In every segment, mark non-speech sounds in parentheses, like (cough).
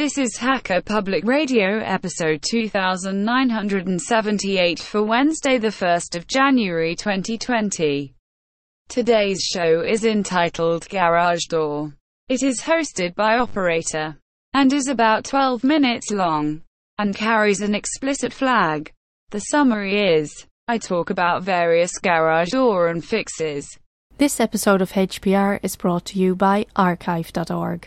This is Hacker Public Radio episode 2978 for Wednesday the 1st of January 2020. Today's show is entitled Garage Door. It is hosted by Operator and is about 12 minutes long and carries an explicit flag. The summary is I talk about various garage door and fixes. This episode of HPR is brought to you by archive.org.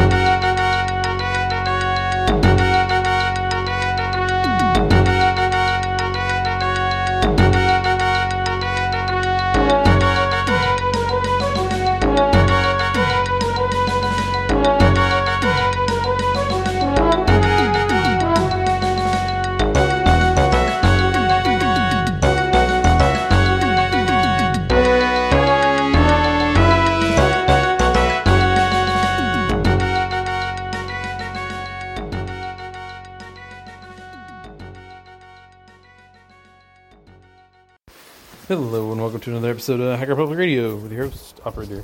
To another episode of Hacker Public Radio with your host, Operator.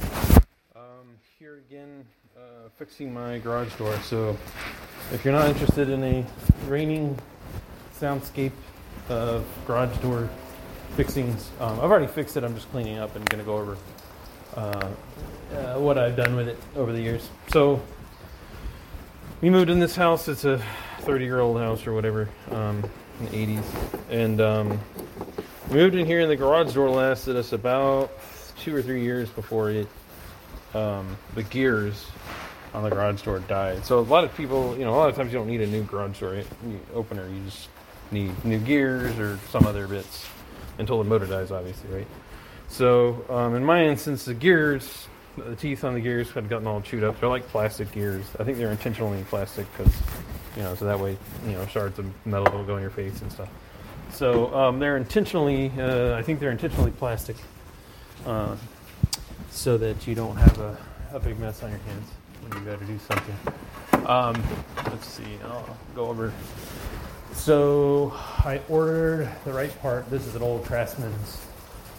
Um, here again, uh, fixing my garage door. So, if you're not interested in a raining soundscape of garage door fixings, um, I've already fixed it. I'm just cleaning up and going to go over uh, uh, what I've done with it over the years. So, we moved in this house. It's a 30 year old house or whatever um, in the 80s, and um, moved in here, and the garage door lasted us about two or three years before it. Um, the gears on the garage door died. So a lot of people, you know, a lot of times you don't need a new garage door opener. You just need new gears or some other bits until the motor dies, obviously, right? So um, in my instance, the gears, the teeth on the gears had gotten all chewed up. They're like plastic gears. I think they're intentionally plastic because, you know, so that way, you know, shards of metal don't go in your face and stuff. So um, they're intentionally, uh, I think they're intentionally plastic, uh, so that you don't have a, a, big mess on your hands when you got to do something. Um, let's see, I'll go over. So I ordered the right part. This is an old Craftsman's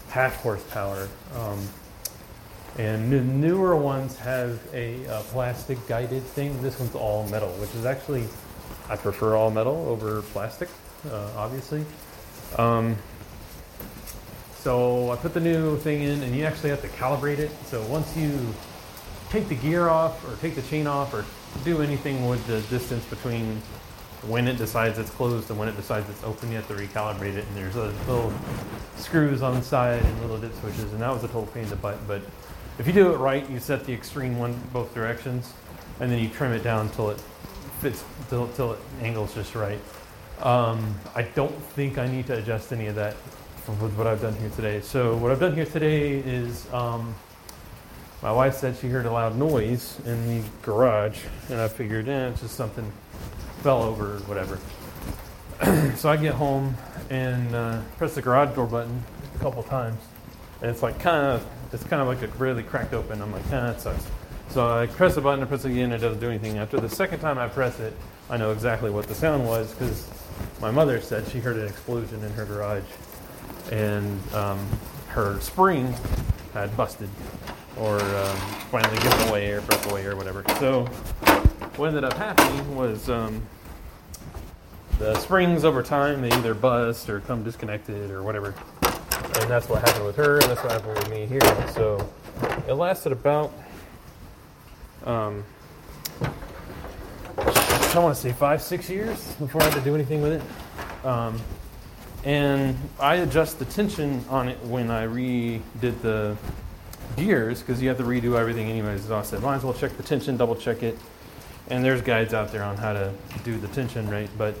half horsepower. Um, and the newer ones have a, a plastic guided thing. This one's all metal, which is actually, I prefer all metal over plastic uh, obviously. Um, so I put the new thing in, and you actually have to calibrate it. So once you take the gear off, or take the chain off, or do anything with the distance between when it decides it's closed and when it decides it's open, you have to recalibrate it. And there's little screws on the side and little dip switches, and that was a total pain in the butt. But if you do it right, you set the extreme one both directions, and then you trim it down until it fits, till, till it angles just right. Um, I don't think I need to adjust any of that with what I've done here today. So what I've done here today is um, my wife said she heard a loud noise in the garage, and I figured, eh, it's just something fell over or whatever. (clears throat) so I get home and uh, press the garage door button a couple times, and it's like kind of it's kind of like it really cracked open. I'm like, ah, that sucks. So I press the button, I press it again, it doesn't do anything. After the second time I press it, I know exactly what the sound was because my mother said she heard an explosion in her garage and um, her spring had busted or um, finally given away or broke away or whatever. So what ended up happening was um, the springs over time they either bust or come disconnected or whatever. And that's what happened with her, and that's what happened with me here. So it lasted about um, I want to say five, six years before I had to do anything with it. Um, and I adjust the tension on it when I redid the gears because you have to redo everything anyways. As I said, might as well check the tension, double check it. And there's guides out there on how to do the tension right, But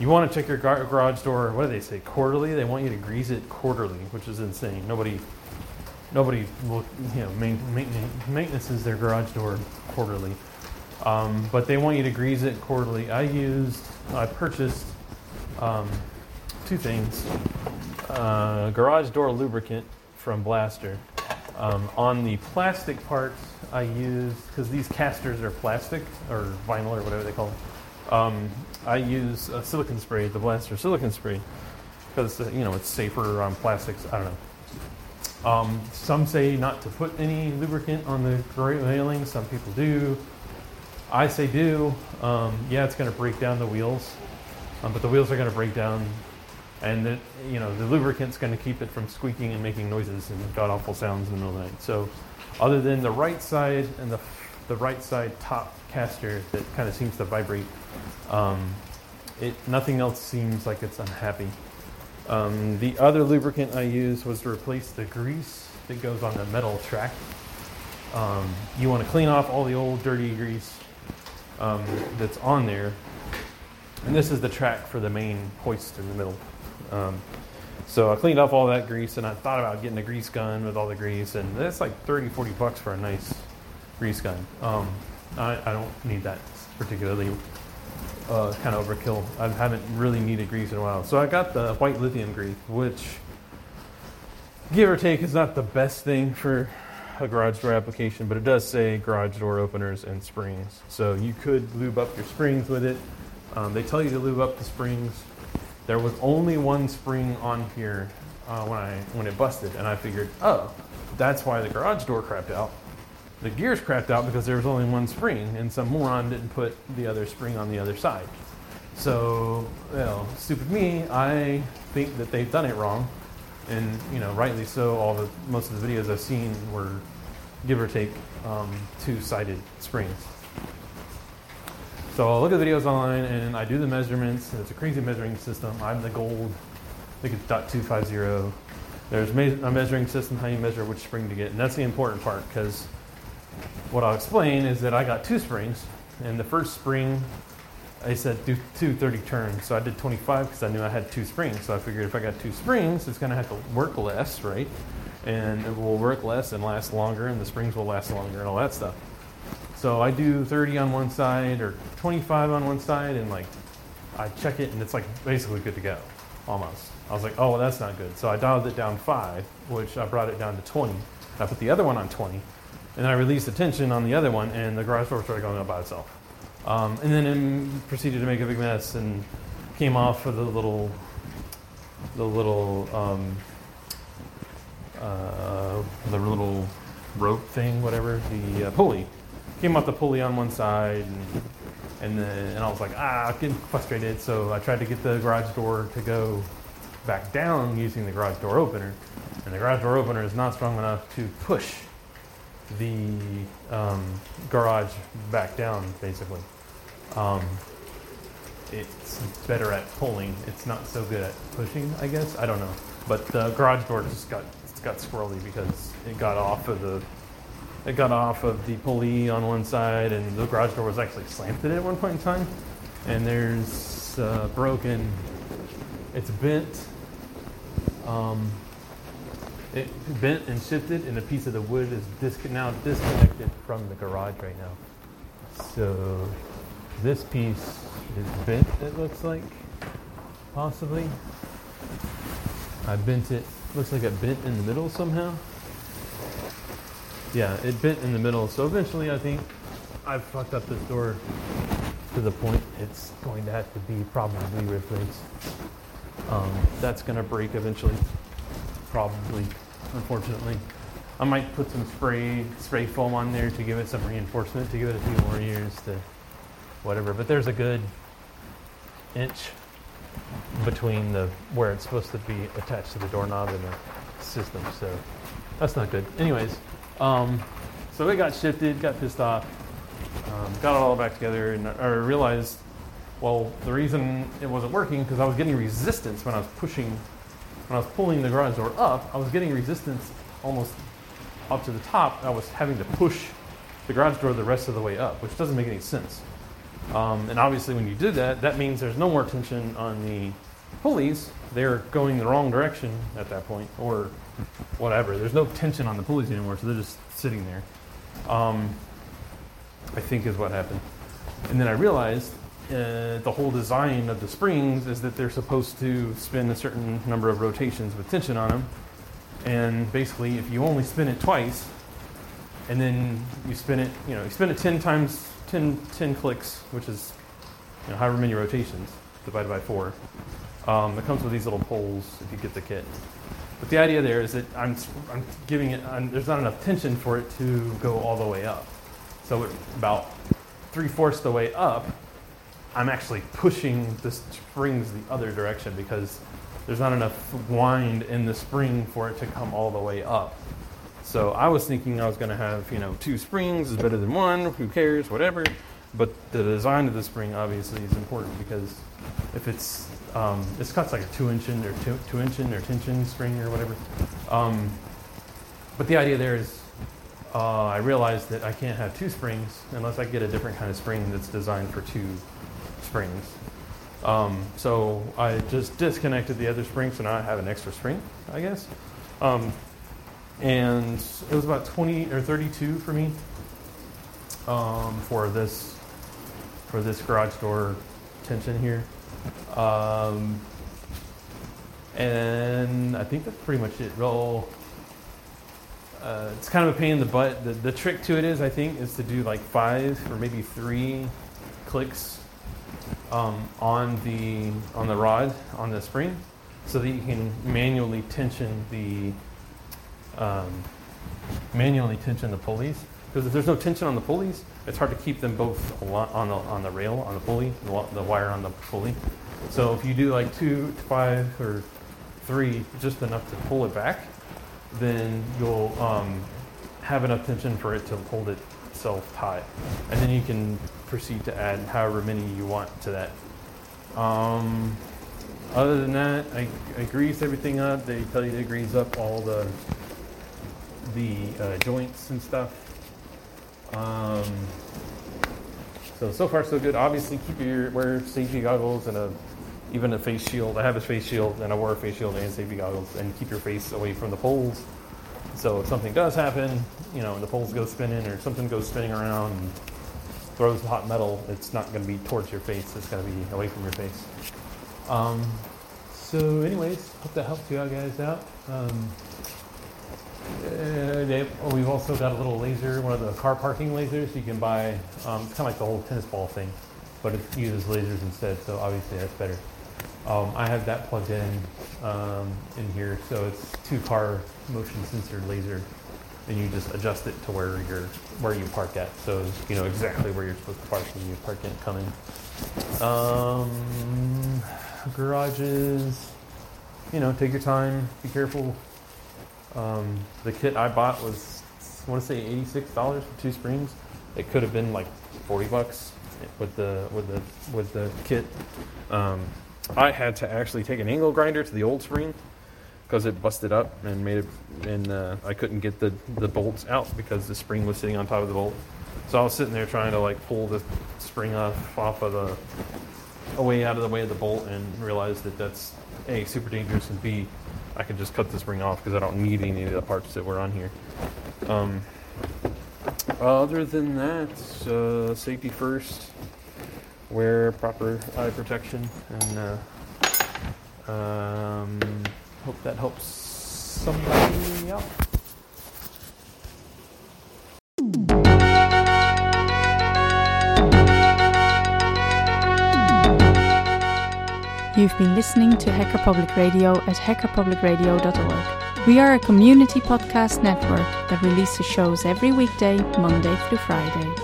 you want to check your gar- garage door. What do they say? Quarterly. They want you to grease it quarterly, which is insane. Nobody, nobody, will, you know, maintenance maintenances their garage door quarterly. Um, but they want you to grease it quarterly. I used, I purchased um, two things uh, garage door lubricant from Blaster. Um, on the plastic parts, I used, because these casters are plastic or vinyl or whatever they call them, um, I use a silicon spray, the Blaster silicon spray. because you know it's safer on plastics. I don't know. Um, some say not to put any lubricant on the railing. Some people do. I say do. Um, yeah, it's going to break down the wheels, um, but the wheels are going to break down, and the, you know the lubricant's going to keep it from squeaking and making noises and god awful sounds in the middle of the night. So, other than the right side and the the right side top caster that kind of seems to vibrate, um, it nothing else seems like it's unhappy. Um, the other lubricant I used was to replace the grease that goes on the metal track. Um, you want to clean off all the old dirty grease um, that's on there. And this is the track for the main hoist in the middle. Um, so I cleaned off all that grease and I thought about getting a grease gun with all the grease. And that's like 30, 40 bucks for a nice grease gun. Um, I, I, don't need that particularly. Uh, kind of overkill. I haven't really needed grease in a while. So I got the white lithium grease, which, give or take, is not the best thing for a garage door application, but it does say garage door openers and springs. So you could lube up your springs with it. Um, they tell you to lube up the springs. There was only one spring on here uh, when I when it busted, and I figured, oh, that's why the garage door crapped out. The gears crapped out because there was only one spring, and some moron didn't put the other spring on the other side. So, well, stupid me, I think that they've done it wrong and you know, rightly so. All the most of the videos I've seen were, give or take, um, two-sided springs. So I'll look at the videos online and I do the measurements. It's a crazy measuring system. I'm the gold. I think it's .250. There's a measuring system how you measure which spring to get, and that's the important part because what I'll explain is that I got two springs, and the first spring I said do two 30 turns. So I did 25 because I knew I had two springs. So I figured if I got two springs, it's going to have to work less, right? And it will work less and last longer, and the springs will last longer and all that stuff. So I do 30 on one side or 25 on one side, and like I check it, and it's like basically good to go, almost. I was like, oh, well, that's not good. So I dialed it down five, which I brought it down to 20. I put the other one on 20, and then I released the tension on the other one, and the garage door started going up by itself. Um, and then it proceeded to make a big mess and came off of the little, the little, um, uh, the little rope thing, whatever, the uh, pulley. Came off the pulley on one side, and, and then and I was like, ah, I'm getting frustrated. So I tried to get the garage door to go back down using the garage door opener, and the garage door opener is not strong enough to push the um, garage back down, basically. Um, it's better at pulling. It's not so good at pushing, I guess. I don't know. But the garage door just got got squirrely because it got off of the it got off of the pulley on one side, and the garage door was actually slanted at one point in time. And there's uh, broken. It's bent. Um, it bent and shifted, and a piece of the wood is now disconnected from the garage right now. So this piece is bent, it looks like, possibly. I bent it, looks like it bent in the middle somehow. Yeah, it bent in the middle, so eventually I think I've fucked up this door to the point it's going to have to be probably replaced. Um, that's going to break eventually, probably, unfortunately. I might put some spray spray foam on there to give it some reinforcement to give it a few more years to whatever. But there's a good inch between the where it's supposed to be attached to the doorknob and the system. So that's not good. Anyways, um, so it got shifted, got pissed off, um, got it all back together, and I realized, well, the reason it wasn't working because I was getting resistance when I was pushing, when I was pulling the garage door up. I was getting resistance almost up to the top. I was having to push the garage door the rest of the way up, which doesn't make any sense. Um, and obviously, when you do that, that means there's no more tension on the pulleys. They're going the wrong direction at that point, or whatever. There's no tension on the pulleys anymore, so they're just sitting there. Um, I think is what happened. And then I realized uh, the whole design of the springs is that they're supposed to spin a certain number of rotations with tension on them. And basically, if you only spin it twice, and then you spin it, you know, you spin it 10 times 10, 10 clicks, which is you know, however many rotations divided by four. Um, it comes with these little poles if you get the kit. But the idea there is that I'm, I'm giving it, I'm, there's not enough tension for it to go all the way up. So about three fourths the way up, I'm actually pushing the springs the other direction because there's not enough wind in the spring for it to come all the way up. So I was thinking I was going to have, you know, two springs is better than one, who cares, whatever. But the design of the spring obviously is important because if it's, um, this cut's like a two inch in or two, two inch in or tension spring or whatever. Um, but the idea there is uh, I realized that I can't have two springs unless I get a different kind of spring that's designed for two springs. Um, so I just disconnected the other spring, so now I have an extra spring, I guess. Um, and it was about 20 or 32 for me um, for this for this garage door tension here. Um, and I think that's pretty much it. Real. Uh, it's kind of a pain in the butt. The, the trick to it is, I think, is to do like five or maybe three clicks um, on the on the rod on the spring, so that you can manually tension the um, manually tension the pulleys. Because if there's no tension on the pulleys, it's hard to keep them both on the on the rail on the pulley, the, wire on the pulley. So if you do like two, five, or three, just enough to pull it back, then you'll um, have enough tension for it to hold itself tight, and then you can proceed to add however many you want to that. Um, other than that, I, I grease everything up. They tell you to grease up all the the uh, joints and stuff. Um, so so far so good. Obviously, keep your wear safety goggles and a even a face shield. I have a face shield and I wear a face shield and safety goggles, and keep your face away from the poles. So if something does happen, you know, the poles go spinning or something goes spinning around and throws hot metal, it's not going to be towards your face. It's going to be away from your face. Um, so, anyways, hope that helps you guys out. Um, uh, they, oh, we've also got a little laser, one of the car parking lasers you can buy. Um, it's kind of like the whole tennis ball thing, but it uses lasers instead, so obviously that's better. Um, I have that plugged in um, in here, so it's two car motion sensor laser, and you just adjust it to where you're where you park at, so you know exactly where you're supposed to park when you park in coming. Um, garages, you know, take your time, be careful um, the kit I bought was, I want to say, eighty-six dollars for two springs. It could have been like forty bucks with the with the with the kit. Um, I had to actually take an angle grinder to the old spring because it busted up and made it, and uh, I couldn't get the the bolts out because the spring was sitting on top of the bolt. So I was sitting there trying to like pull the spring off off of the away out of the way of the bolt and realized that that's a super dangerous and b I can just cut this spring off because I don't need any of the parts that were on here. Um, other than that, uh, safety first, wear proper eye protection, and uh, um, hope that helps somebody out. You've been listening to Hacker Public Radio at hackerpublicradio.org. We are a community podcast network that releases shows every weekday, Monday through Friday.